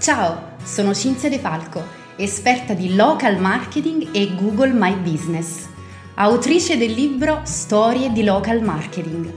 Ciao, sono Cinzia De Falco, esperta di local marketing e Google My Business, autrice del libro Storie di local marketing.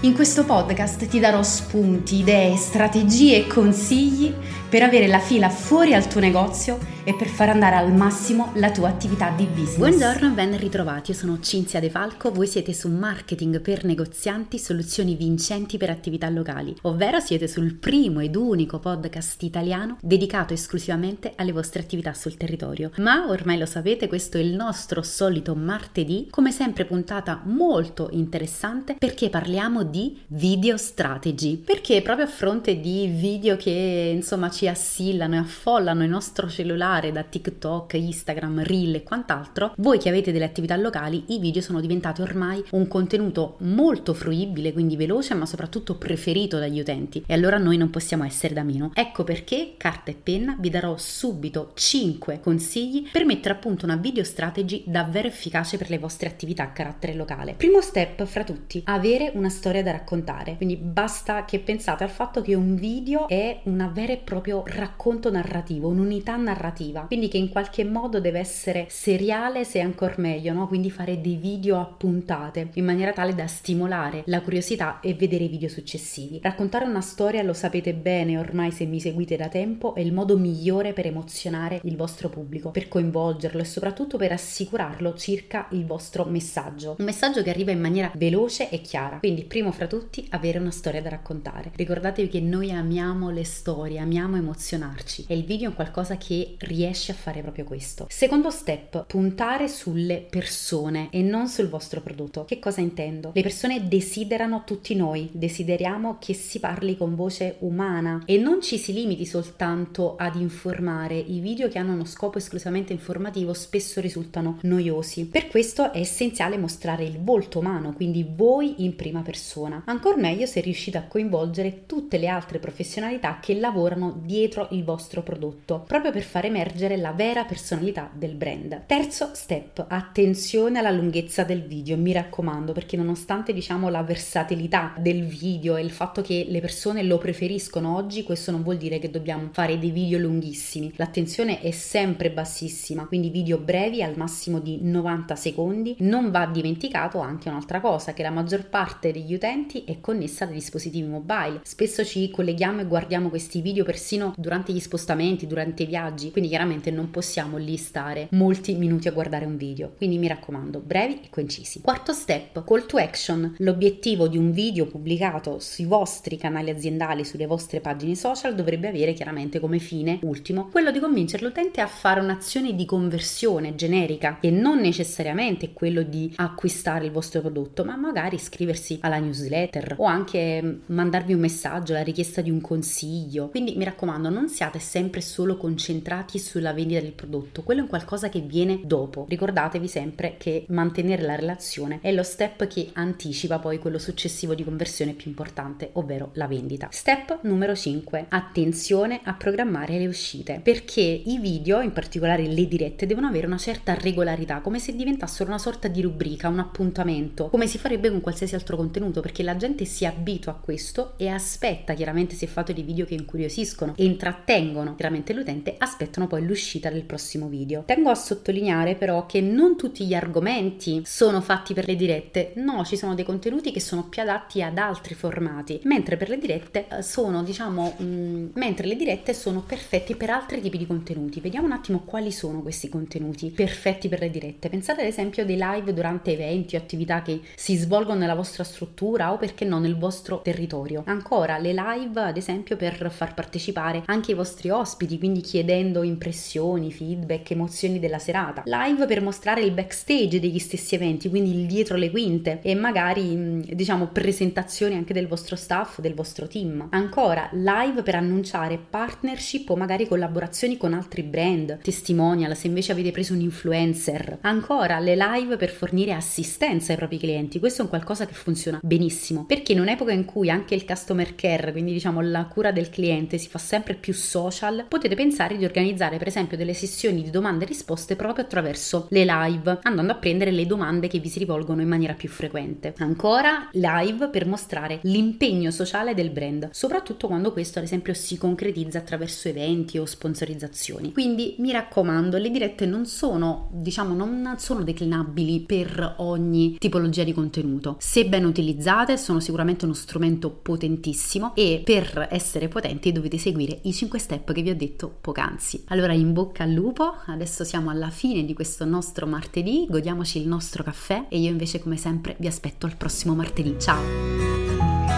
In questo podcast ti darò spunti, idee, strategie e consigli per avere la fila fuori al tuo negozio e per far andare al massimo la tua attività di business. Buongiorno ben ritrovati, io sono Cinzia De Falco, voi siete su Marketing per negozianti, soluzioni vincenti per attività locali, ovvero siete sul primo ed unico podcast italiano dedicato esclusivamente alle vostre attività sul territorio. Ma ormai lo sapete, questo è il nostro solito martedì, come sempre puntata molto interessante perché parliamo di video strategy, perché proprio a fronte di video che insomma ci assillano e affollano il nostro cellulare da TikTok, Instagram, Reel e quant'altro, voi che avete delle attività locali, i video sono diventati ormai un contenuto molto fruibile, quindi veloce, ma soprattutto preferito dagli utenti. E allora noi non possiamo essere da meno. Ecco perché, carta e penna, vi darò subito 5 consigli per mettere a punto una video strategy davvero efficace per le vostre attività a carattere locale. Primo step fra tutti, avere una storia da raccontare. Quindi basta che pensate al fatto che un video è una vera e proprio racconto narrativo, un'unità narrativa, quindi che in qualche modo deve essere seriale se ancora meglio, no? quindi fare dei video a puntate in maniera tale da stimolare la curiosità e vedere i video successivi. Raccontare una storia, lo sapete bene ormai se mi seguite da tempo, è il modo migliore per emozionare il vostro pubblico, per coinvolgerlo e soprattutto per assicurarlo circa il vostro messaggio. Un messaggio che arriva in maniera veloce e chiara. Quindi primo fra tutti avere una storia da raccontare. Ricordatevi che noi amiamo le storie, amiamo emozionarci e il video è qualcosa che riesce a fare proprio questo. Secondo step, puntare sulle persone e non sul vostro prodotto. Che cosa intendo? Le persone desiderano tutti noi, desideriamo che si parli con voce umana e non ci si limiti soltanto ad informare. I video che hanno uno scopo esclusivamente informativo spesso risultano noiosi. Per questo è essenziale mostrare il volto umano, quindi voi in prima persona. Ancora meglio se riuscite a coinvolgere tutte le altre professionalità che lavorano dietro il vostro prodotto, proprio per far emergere la vera personalità del brand. Terzo step, attenzione alla lunghezza del video, mi raccomando, perché nonostante diciamo la versatilità del video e il fatto che le persone lo preferiscono oggi, questo non vuol dire che dobbiamo fare dei video lunghissimi. L'attenzione è sempre bassissima, quindi video brevi al massimo di 90 secondi. Non va dimenticato anche un'altra cosa, che la maggior parte degli utenti è connessa dai dispositivi mobile. Spesso ci colleghiamo e guardiamo questi video persino durante gli spostamenti, durante i viaggi, quindi chiaramente non possiamo lì stare molti minuti a guardare un video, quindi mi raccomando, brevi e concisi. Quarto step, call to action. L'obiettivo di un video pubblicato sui vostri canali aziendali, sulle vostre pagine social dovrebbe avere chiaramente come fine ultimo quello di convincere l'utente a fare un'azione di conversione generica che non necessariamente è quello di acquistare il vostro prodotto, ma magari iscriversi alla newsletter o anche mandarvi un messaggio, la richiesta di un consiglio. Quindi mi raccomando, non siate sempre solo concentrati sulla vendita del prodotto, quello è un qualcosa che viene dopo. Ricordatevi sempre che mantenere la relazione è lo step che anticipa poi quello successivo di conversione più importante, ovvero la vendita. Step numero 5. Attenzione a programmare le uscite, perché i video, in particolare le dirette, devono avere una certa regolarità, come se diventassero una sorta di rubrica, un appuntamento, come si farebbe con qualsiasi altro contenuto, perché la gente si abitua a questo e aspetta, chiaramente se fate dei video che incuriosiscono, e intrattengono veramente l'utente aspettano poi l'uscita del prossimo video. Tengo a sottolineare però che non tutti gli argomenti sono fatti per le dirette, no, ci sono dei contenuti che sono più adatti ad altri formati, mentre per le dirette eh, sono, diciamo, mh, mm, mentre le dirette sono perfetti per altri tipi di contenuti. Vediamo un attimo quali sono questi contenuti perfetti per le dirette. Pensate ad esempio dei live durante eventi o attività che si svolgono nella vostra struttura o perché no nel vostro territorio. Ancora le live ad esempio per far partecipare anche i vostri ospiti, quindi chiedendo impressioni, feedback, emozioni della serata. Live per mostrare il backstage degli stessi eventi, quindi il dietro le quinte e magari diciamo presentazioni anche del vostro staff, del vostro team. Ancora live per annunciare partnership o magari collaborazioni con altri brand, testimonial se invece avete preso un influencer. Ancora le live per fornire assistenza ai propri clienti. Questo è un qualcosa che funziona benissimo perché in un'epoca in cui anche il customer care, quindi diciamo la cura del cliente si fa sempre più social, potete pensare di organizzare per esempio delle sessioni di domande e risposte proprio attraverso le live, andando a prendere le domande che vi si rivolgono in maniera più frequente. Ancora live per mostrare l'impegno sociale del brand, soprattutto quando questo ad esempio si concretizza attraverso eventi o sponsorizzazioni. Quindi mi raccomando, le dirette non sono, diciamo, non sono declinabili per ogni tipologia di contenuto. Se ben utilizzate sono sicuramente uno strumento potentissimo e per essere potenti dovete seguire i 5 step che vi ho detto poc'anzi. In bocca al lupo, adesso siamo alla fine di questo nostro martedì, godiamoci il nostro caffè e io invece come sempre vi aspetto al prossimo martedì. Ciao!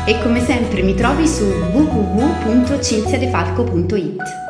E come sempre mi trovi su www.cinziadefalco.it.